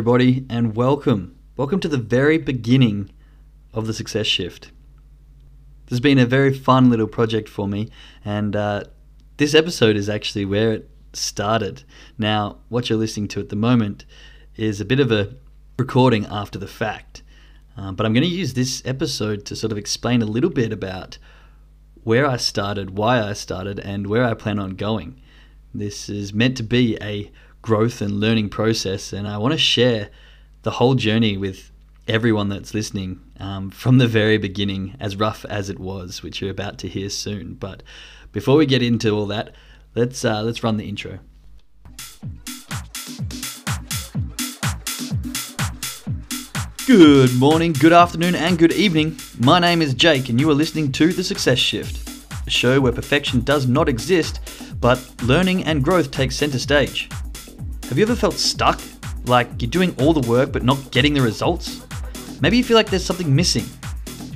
everybody, and welcome. Welcome to the very beginning of the Success Shift. This has been a very fun little project for me, and uh, this episode is actually where it started. Now, what you're listening to at the moment is a bit of a recording after the fact, um, but I'm going to use this episode to sort of explain a little bit about where I started, why I started, and where I plan on going. This is meant to be a growth and learning process, and I want to share the whole journey with everyone that's listening um, from the very beginning, as rough as it was, which you're about to hear soon. But before we get into all that, let's uh, let's run the intro. Good morning, good afternoon, and good evening. My name is Jake, and you are listening to The Success Shift, a show where perfection does not exist, but learning and growth take center stage. Have you ever felt stuck? Like you're doing all the work but not getting the results? Maybe you feel like there's something missing.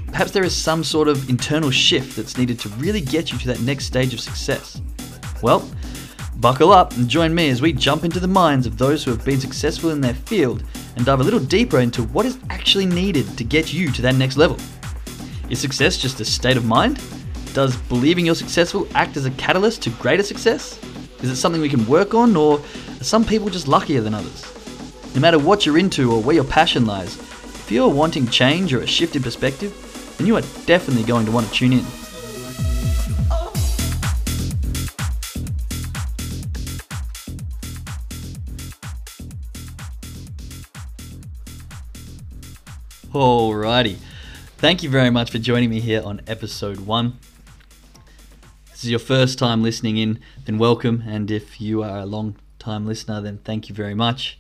Perhaps there is some sort of internal shift that's needed to really get you to that next stage of success. Well, buckle up and join me as we jump into the minds of those who have been successful in their field and dive a little deeper into what is actually needed to get you to that next level. Is success just a state of mind? Does believing you're successful act as a catalyst to greater success? Is it something we can work on, or some people just luckier than others? No matter what you're into or where your passion lies, if you're wanting change or a shift in perspective, then you are definitely going to want to tune in. Alrighty. Thank you very much for joining me here on episode one. This is your first time listening in, then welcome. And if you are a long time listener, then thank you very much.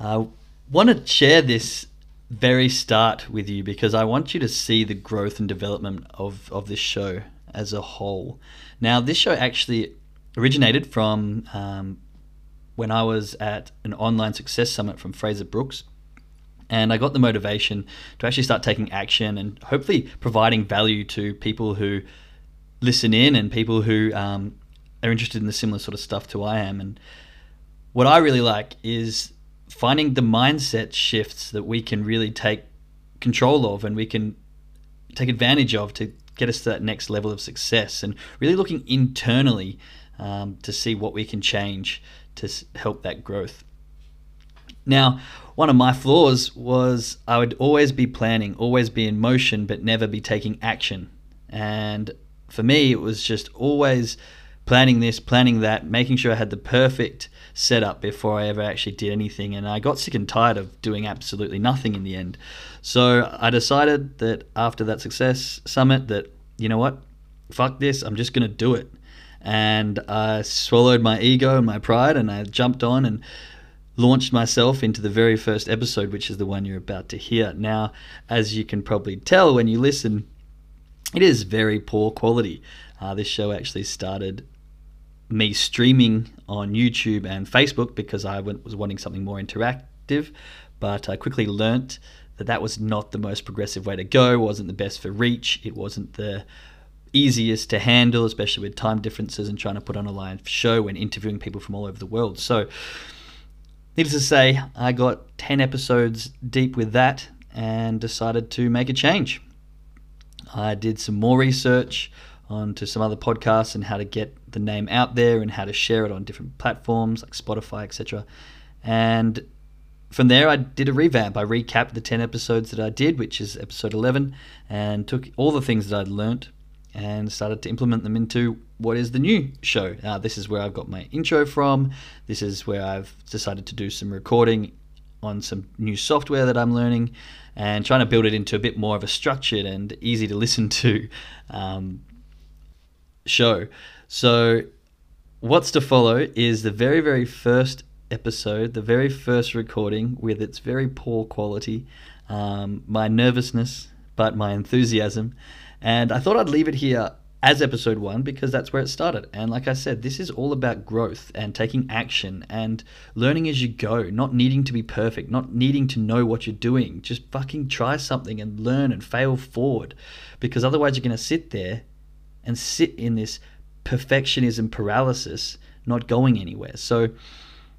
I want to share this very start with you because I want you to see the growth and development of, of this show as a whole. Now, this show actually originated from um, when I was at an online success summit from Frazer Brookes. And I got the motivation to actually start taking action and hopefully providing value to people who listen in and people who um, are interested in the similar sort of stuff to I am. And what I really like is finding the mindset shifts that we can really take control of and we can take advantage of to get us to that next level of success and really looking internally um, to see what we can change to help that growth. Now, one of my flaws was I would always be planning, always be in motion, but never be taking action. And for me, it was just always planning this, planning that, making sure I had the perfect setup before I ever actually did anything. And I got sick and tired of doing absolutely nothing in the end. So I decided that after that success summit, that, you know what, fuck this, I'm just to do it. And I swallowed my ego and my pride and I jumped on and launched myself into the very first episode, which is the one you're about to hear. Now, as you can probably tell when you listen, it is very poor quality. Uh, this show actually started me streaming on YouTube and Facebook because I was wanting something more interactive, but I quickly learnt that that was not the most progressive way to go, wasn't the best for reach, it wasn't the easiest to handle, especially with time differences and trying to put on a live show when interviewing people from all over the world. So, needless to say, I got 10 episodes deep with that and decided to make a change. I did some more research onto some other podcasts and how to get the name out there and how to share it on different platforms like Spotify, etc. And from there, I did a revamp. I recapped the 10 episodes that I did, which is episode 11, and took all the things that I'd learnt and started to implement them into what is the new show. Uh, this is where I've got my intro from. This is where I've decided to do some recording on some new software that I'm learning and trying to build it into a bit more of a structured and easy to listen to um, show. So, what's to follow is the very, very first episode, the very first recording with its very poor quality, um, my nervousness, but my enthusiasm. And I thought I'd leave it here as episode one because that's where it started. And like I said, this is all about growth and taking action and learning as you go, not needing to be perfect, not needing to know what you're doing. Just fucking try something and learn and fail forward because otherwise you're going to sit there and sit in this perfectionism paralysis, not going anywhere. So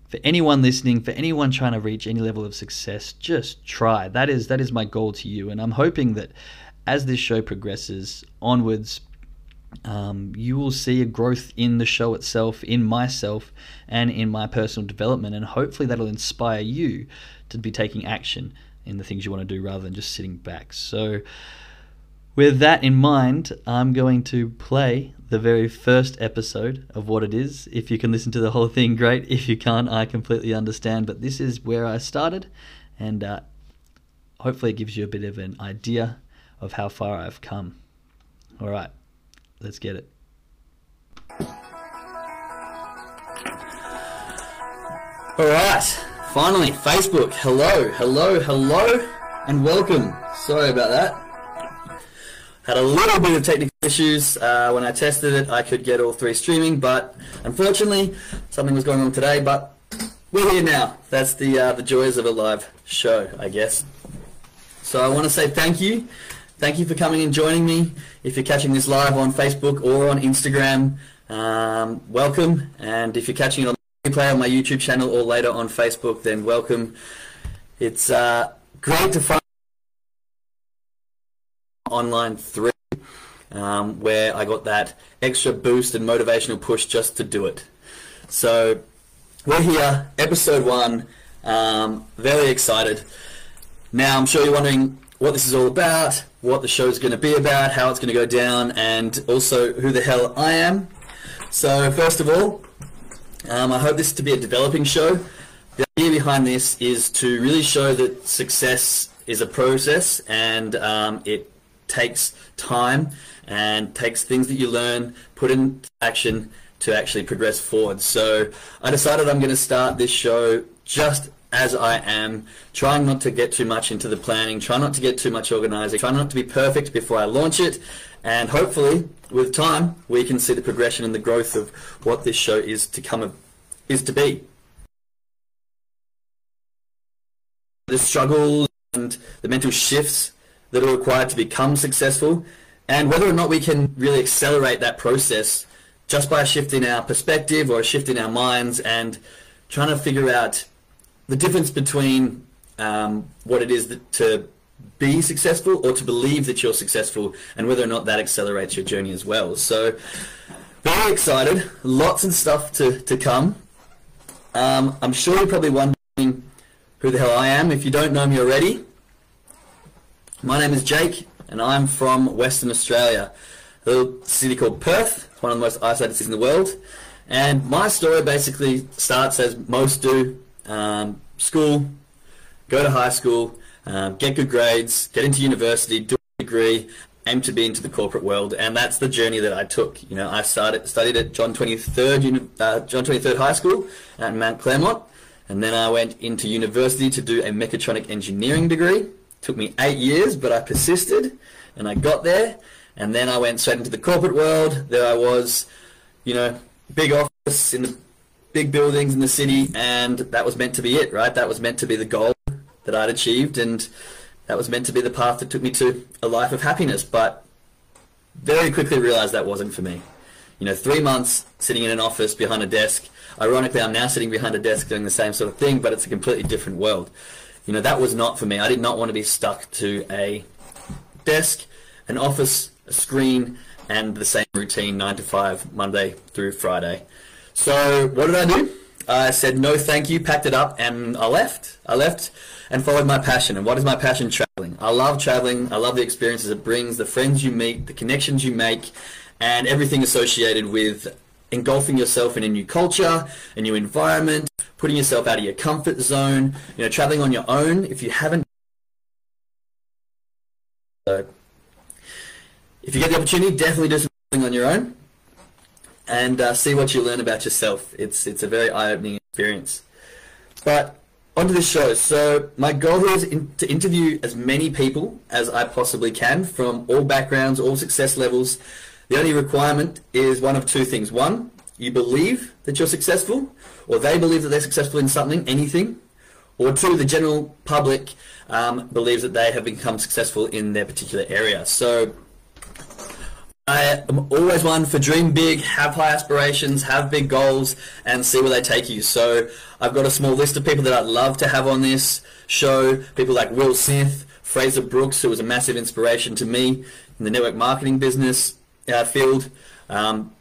for anyone listening, for anyone trying to reach any level of success, just try. That is that is my goal to you, and I'm hoping that as this show progresses onwards, um, you will see a growth in the show itself, in myself, and in my personal development, and hopefully that'll inspire you to be taking action in the things you want to do rather than just sitting back. So. With that in mind, I'm going to play the very first episode of what it is. If you can listen to the whole thing, great. If you can't, I completely understand. But this is where I started, and uh, hopefully, it gives you a bit of an idea of how far I've come. All right, let's get it. All right, finally, Facebook. Hello, hello, hello, and welcome. Sorry about that. Had a little bit of technical issues. Uh, when I tested it, I could get all three streaming, but unfortunately, something was going on today. But we're here now. That's the uh, the joys of a live show, I guess. So I want to say thank you. Thank you for coming and joining me. If you're catching this live on Facebook or on Instagram, um, welcome. And if you're catching it on replay on my YouTube channel or later on Facebook, then welcome. It's uh, great to find online three, um, where I got that extra boost and motivational push just to do it. So we're here, episode one. Um, very excited. Now I'm sure you're wondering what this is all about, what the show is going to be about, how it's going to go down, and also who the hell I am. So first of all, um, I hope this to be a developing show. The idea behind this is to really show that success is a process and um, it takes time and takes things that you learn, put in action to actually progress forward. So I decided I'm going to start this show just as I am, trying not to get too much into the planning, try not to get too much organizing, try not to be perfect before I launch it, and hopefully with time we can see the progression and the growth of what this show is to come of, is to be. The struggles and the mental shifts that are required to become successful, and whether or not we can really accelerate that process just by shifting our perspective or shifting our minds and trying to figure out the difference between um, what it is that, to be successful or to believe that you're successful and whether or not that accelerates your journey as well. So very excited, lots of stuff to, to come. Um, I'm sure you're probably wondering who the hell I am. If you don't know me already, my name is Jake, and I'm from Western Australia, a little city called Perth, one of the most isolated cities in the world. And my story basically starts as most do: um, school, go to high school, um, get good grades, get into university, do a degree, aim to be into the corporate world, and that's the journey that I took. You know, I started studied at John 23rd uh, John 23rd High School at Mount Claremont, and then I went into university to do a mechatronic engineering degree. Took me eight years, but I persisted and I got there. And then I went straight into the corporate world. There I was, you know, big office in the big buildings in the city, and that was meant to be it, right? That was meant to be the goal that I'd achieved, and that was meant to be the path that took me to a life of happiness. But very quickly realized that wasn't for me. You know, three months sitting in an office behind a desk. Ironically, I'm now sitting behind a desk doing the same sort of thing, but it's a completely different world you know, that was not for me. I did not want to be stuck to a desk, an office, a screen, and the same routine, 9 to 5, Monday through Friday. So what did I do? I said no thank you, packed it up, and I left. I left and followed my passion. And what is my passion? Traveling. I love traveling. I love the experiences it brings, the friends you meet, the connections you make, and everything associated with engulfing yourself in a new culture, a new environment, putting yourself out of your comfort zone, you know, traveling on your own. If you haven't, so if you get the opportunity, definitely do something on your own and uh, see what you learn about yourself. It's it's a very eye-opening experience. But onto the show. So my goal here is in, to interview as many people as I possibly can from all backgrounds, all success levels, the only requirement is one of two things. One, you believe that you're successful, or they believe that they're successful in something, anything. Or two, the general public um, believes that they have become successful in their particular area. So I am always one for dream big, have high aspirations, have big goals, and see where they take you. So I've got a small list of people that I'd love to have on this show. People like Will Smith, Frazer Brookes, who was a massive inspiration to me in the network marketing business field. Um,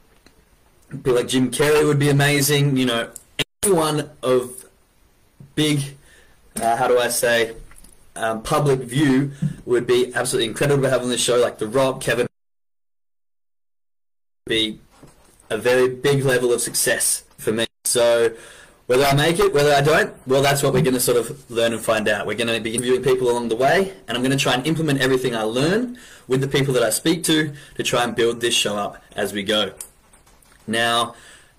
people like Jim Carrey would be amazing. You know, anyone of big, uh, how do I say, um, public view would be absolutely incredible to have on this show, like The Rock, Kevin be a very big level of success for me. So whether I make it, whether I don't, well, that's what we're going to sort of learn and find out. We're going to be interviewing people along the way, and I'm going to try and implement everything I learn with the people that I speak to to try and build this show up as we go. Now,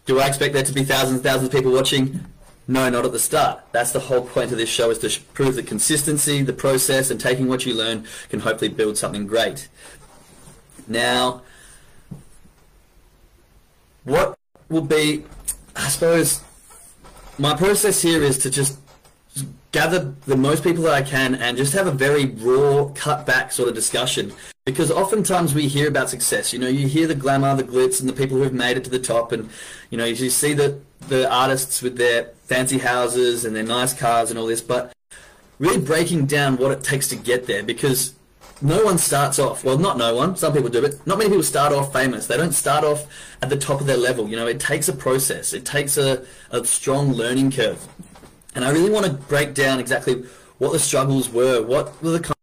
do I expect there to be thousands and thousands of people watching? No, not at the start. That's the whole point of this show is to prove that consistency, the process, and taking what you learn can hopefully build something great. Now, what will be, I suppose, my process here is to just gather the most people that I can and just have a very raw, cut back sort of discussion. Because oftentimes we hear about success. You know, you hear the glamour, the glitz, and the people who've made it to the top, and you know, you see the the artists with their fancy houses and their nice cars and all this. But really breaking down what it takes to get there, because no one starts off, well, not no one, some people do, but not many people start off famous. They don't start off at the top of their level. You know, it takes a process. It takes a, a strong learning curve. And I really want to break down exactly what the struggles were, what were the kind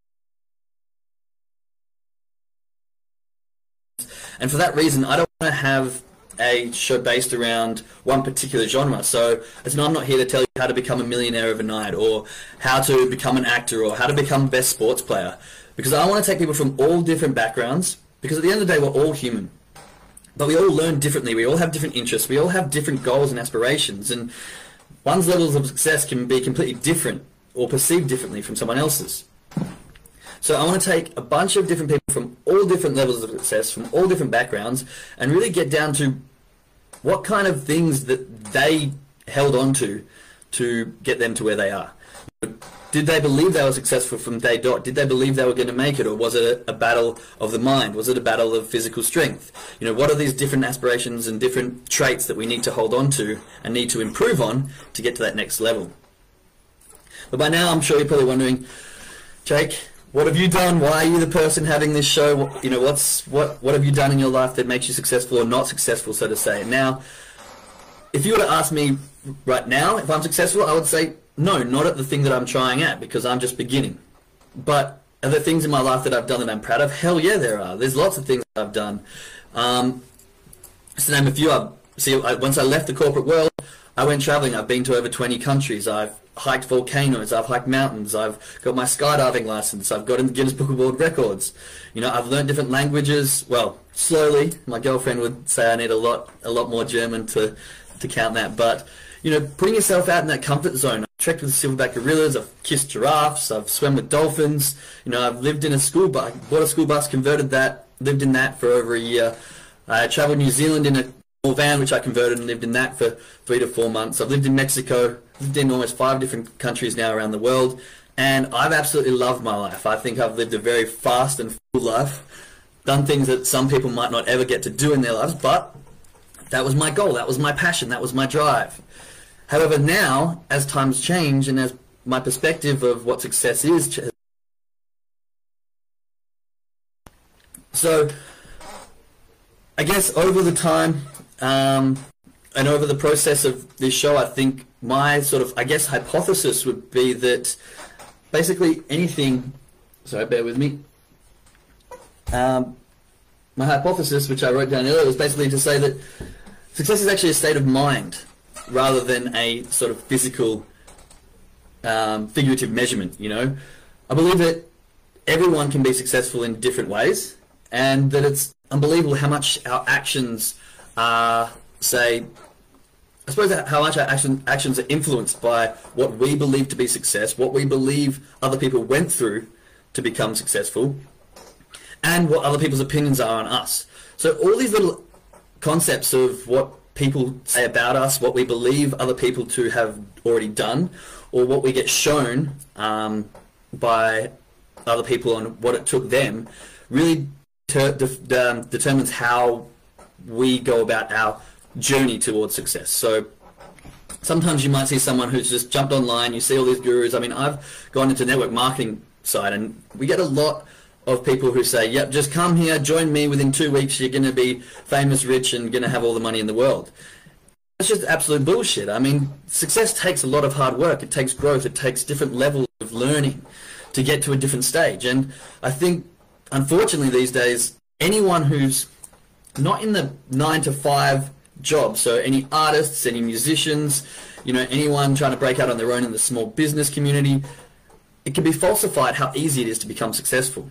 and for that reason, I don't want to have a show based around one particular genre. So as I'm not here to tell you how to become a millionaire overnight or how to become an actor or how to become best sports player because I want to take people from all different backgrounds because at the end of the day we're all human. But we all learn differently. We all have different interests. We all have different goals and aspirations. And one's levels of success can be completely different or perceived differently from someone else's. So I want to take a bunch of different people from all different levels of success, from all different backgrounds, and really get down to what kind of things that they held on to to get them to where they are. Did they believe they were successful from day dot? Did they believe they were going to make it, or was it a, battle of the mind? Was it a battle of physical strength? You know, what are these different aspirations and different traits that we need to hold on to and need to improve on to get to that next level? But by now, I'm sure you're probably wondering, Jake, what have you done? Why are you the person having this show? You know, what's what what have you done in your life that makes you successful or not successful, so to say? Now, if you were to ask me right now if I'm successful, I would say no, not at the thing that I'm trying at because I'm just beginning. But are there things in my life that I've done that I'm proud of? Hell yeah, there are. There's lots of things I've done. Um, to name a few, I, see, I, once I left the corporate world, I went traveling. I've been to over 20 countries. I've hiked volcanoes. I've hiked mountains. I've got my skydiving license. I've got in the Guinness Book of World Records. You know, I've learned different languages. Well, slowly. My girlfriend would say I need a lot, a lot more German to, to count that. But you know, putting yourself out in that comfort zone. Trekked with silverback gorillas, I've kissed giraffes, I've swum with dolphins, you know, I've lived in a school bus, bought a school bus, converted that, lived in that for over a year. I travelled New Zealand in a small van, which I converted and lived in that for three to four months. I've lived in Mexico, lived in almost five different countries now around the world, and I've absolutely loved my life. I think I've lived a very fast and full life, done things that some people might not ever get to do in their lives, but that was my goal, that was my passion, that was my drive. However, now, as times change and as my perspective of what success is, so I guess over the time um, and over the process of this show, I think my sort of, I guess, hypothesis would be that basically anything, sorry, bear with me. Um, my hypothesis, which I wrote down earlier, was basically to say that success is actually a state of mind rather than a sort of physical, um, figurative measurement. You know, I believe that everyone can be successful in different ways, and that it's unbelievable how much our actions are, say, I suppose how much our action, actions are influenced by what we believe to be success, what we believe other people went through to become successful, and what other people's opinions are on us. So all these little concepts of what people say about us, what we believe other people to have already done, or what we get shown um, by other people on what it took them, really ter- de- um, determines how we go about our journey towards success. So sometimes you might see someone who's just jumped online. You see all these gurus. I mean, I've gone into network marketing side, and we get a lot of people who say, "Yep, just come here, join me. Within two weeks, you're going to be famous, rich, and going to have all the money in the world." It's just absolute bullshit. I mean, success takes a lot of hard work. It takes growth. It takes different levels of learning to get to a different stage. And I think, unfortunately, these days, anyone who's not in the nine to five job, so any artists, any musicians, you know, anyone trying to break out on their own in the small business community, it can be falsified how easy it is to become successful.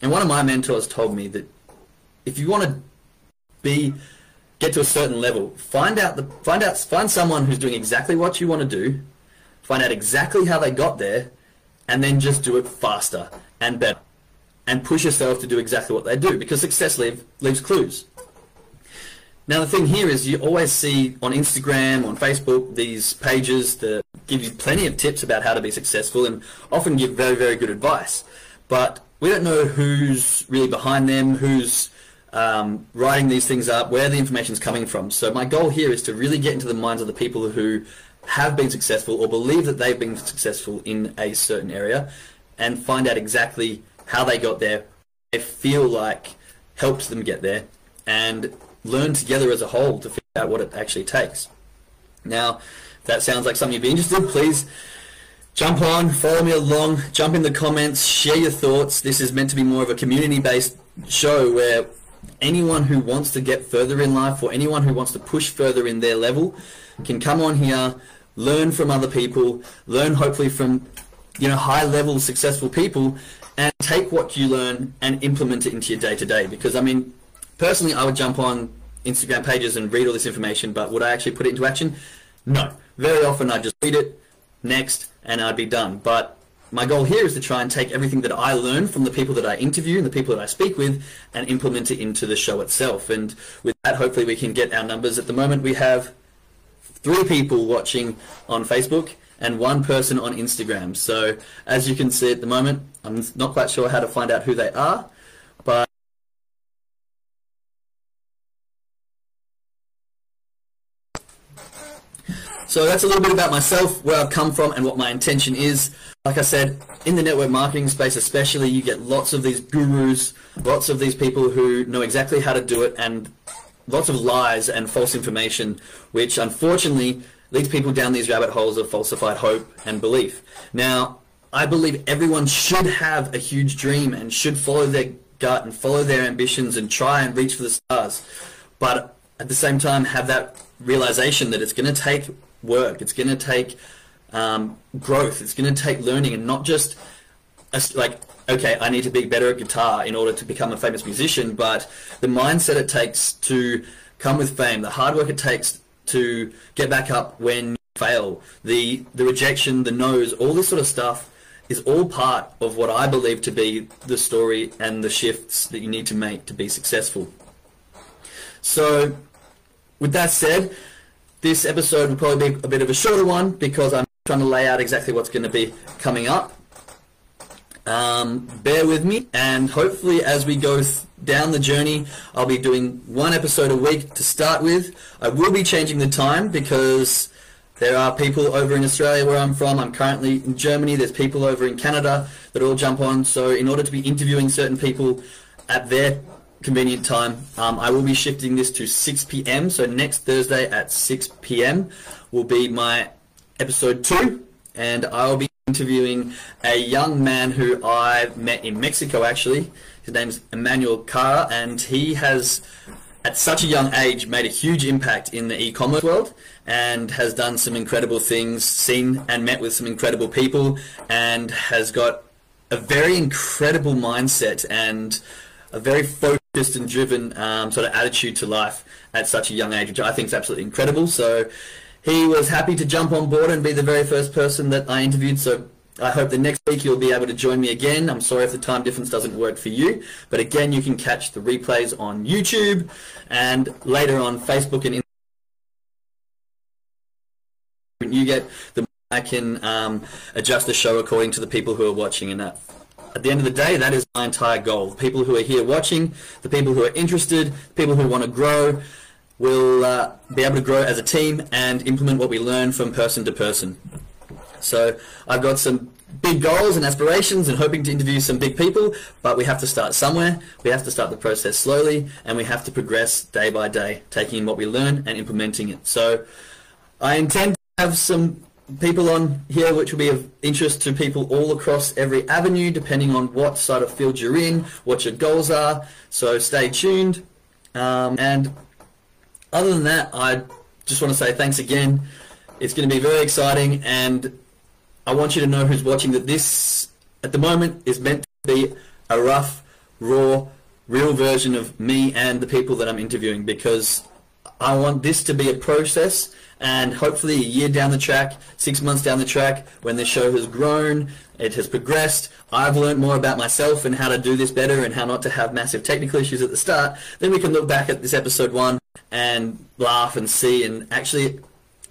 And one of my mentors told me that if you want to be get to a certain level, find out the find out find someone who's doing exactly what you want to do, find out exactly how they got there, and then just do it faster and better. And push yourself to do exactly what they do because success leave, leaves clues. Now the thing here is you always see on Instagram, on Facebook, these pages that give you plenty of tips about how to be successful and often give very, very good advice. But we don't know who's really behind them, who's um, writing these things up, where the information is coming from. So my goal here is to really get into the minds of the people who have been successful or believe that they've been successful in a certain area and find out exactly how they got there, they feel like helped them get there, and learn together as a whole to figure out what it actually takes. Now, if that sounds like something you'd be interested, please jump on, follow me along, jump in the comments, share your thoughts. This is meant to be more of a community-based show where anyone who wants to get further in life or anyone who wants to push further in their level can come on here, learn from other people, learn hopefully from you know high level successful people and take what you learn and implement it into your day to day because I mean personally I would jump on Instagram pages and read all this information but would I actually put it into action? No. Very often I just read it, next, and I'd be done. But my goal here is to try and take everything that I learn from the people that I interview and the people that I speak with and implement it into the show itself. And with that, hopefully we can get our numbers. At the moment, we have three people watching on Facebook and one person on Instagram. So as you can see at the moment, I'm not quite sure how to find out who they are, but So that's a little bit about myself, where I've come from, and what my intention is. Like I said, in the network marketing space especially, you get lots of these gurus, lots of these people who know exactly how to do it, and lots of lies and false information, which unfortunately leads people down these rabbit holes of falsified hope and belief. Now, I believe everyone should have a huge dream and should follow their gut and follow their ambitions and try and reach for the stars. But at the same time, have that realization that it's going to take work. It's going to take um, growth. It's going to take learning, and not just a, like okay, I need to be better at guitar in order to become a famous musician, but the mindset it takes to come with fame, the hard work it takes to get back up when you fail, the the rejection, the no's, all this sort of stuff is all part of what I believe to be the story and the shifts that you need to make to be successful. So, with that said, this episode will probably be a bit of a shorter one because I'm trying to lay out exactly what's going to be coming up. Um, bear with me, and hopefully, as we go down the journey, I'll be doing one episode a week to start with. I will be changing the time because there are people over in Australia where I'm from. I'm currently in Germany. There's people over in Canada that all jump on. So, in order to be interviewing certain people at their convenient time. Um, I will be shifting this to 6 p.m. So next Thursday at 6 p.m. will be my episode two, and I will be interviewing a young man who I met in Mexico. Actually, his name's Emmanuel Cara, and he has. At such a young age, made a huge impact in the e-commerce world, and has done some incredible things, seen and met with some incredible people, and has got a very incredible mindset and a very focused and driven um, sort of attitude to life at such a young age, which I think is absolutely incredible. So he was happy to jump on board and be the very first person that I interviewed. So I hope the next week you'll be able to join me again. I'm sorry if the time difference doesn't work for you, but again, you can catch the replays on YouTube and later on Facebook and Instagram. You get the I can um, adjust the show according to the people who are watching and that at the end of the day, that is my entire goal. The people who are here watching, the people who are interested, the people who want to grow, will uh, be able to grow as a team and implement what we learn from person to person. So I've got some big goals and aspirations and hoping to interview some big people, but we have to start somewhere. We have to start the process slowly and we have to progress day by day, taking in what we learn and implementing it. So I intend to have some people on here which will be of interest to people all across every avenue depending on what side of field you're in, what your goals are. So stay tuned. Um, and other than that, I just want to say thanks again. It's going to be very exciting and I want you to know who's watching that this, at the moment, is meant to be a rough, raw, real version of me and the people that I'm interviewing because I want this to be a process and hopefully a year down the track, six months down the track, when the show has grown, it has progressed, I've learned more about myself and how to do this better and how not to have massive technical issues at the start, then we can look back at this episode one and laugh and see and actually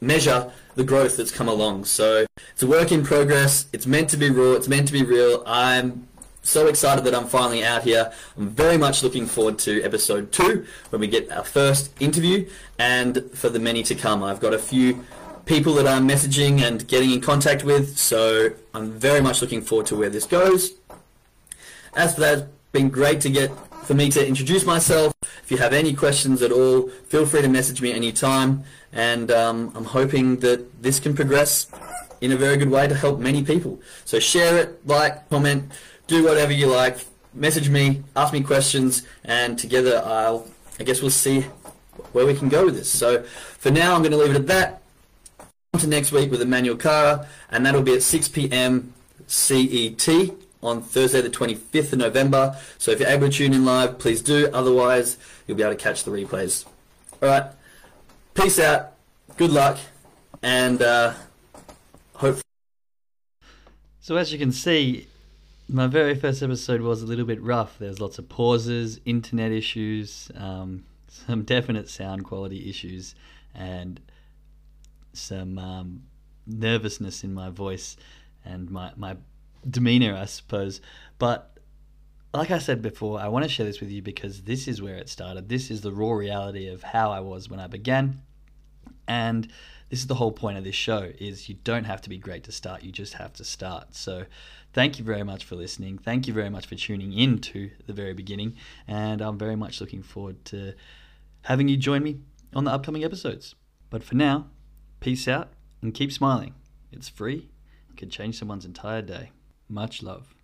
measure the growth that's come along. So it's a work in progress. It's meant to be raw. It's meant to be real. I'm so excited that I'm finally out here. I'm very much looking forward to episode two when we get our first interview and for the many to come. I've got a few people that I'm messaging and getting in contact with, so I'm very much looking forward to where this goes. As for that, it's been great to get for me to introduce myself. If you have any questions at all, feel free to message me anytime. And um, I'm hoping that this can progress in a very good way to help many people. So share it, like, comment, do whatever you like. Message me, ask me questions, and together I'll, I guess we'll see where we can go with this. So for now, I'm going to leave it at that. On to next week with Emmanuel Cara, and that'll be at 6 p.m. CET on Thursday the 25th of November. So if you're able to tune in live, please do. Otherwise, you'll be able to catch the replays. All right. Peace out. Good luck. And uh, hope. So as you can see, my very first episode was a little bit rough. There's lots of pauses, internet issues, um, some definite sound quality issues, and some um, nervousness in my voice and my, my demeanor, I suppose. But like I said before, I want to share this with you because this is where it started. This is the raw reality of how I was when I began. And this is the whole point of this show is you don't have to be great to start, you just have to start. So thank you very much for listening. Thank you very much for tuning in to the very beginning. And I'm very much looking forward to having you join me on the upcoming episodes. But for now, peace out and keep smiling. It's free. It can change someone's entire day. Much love.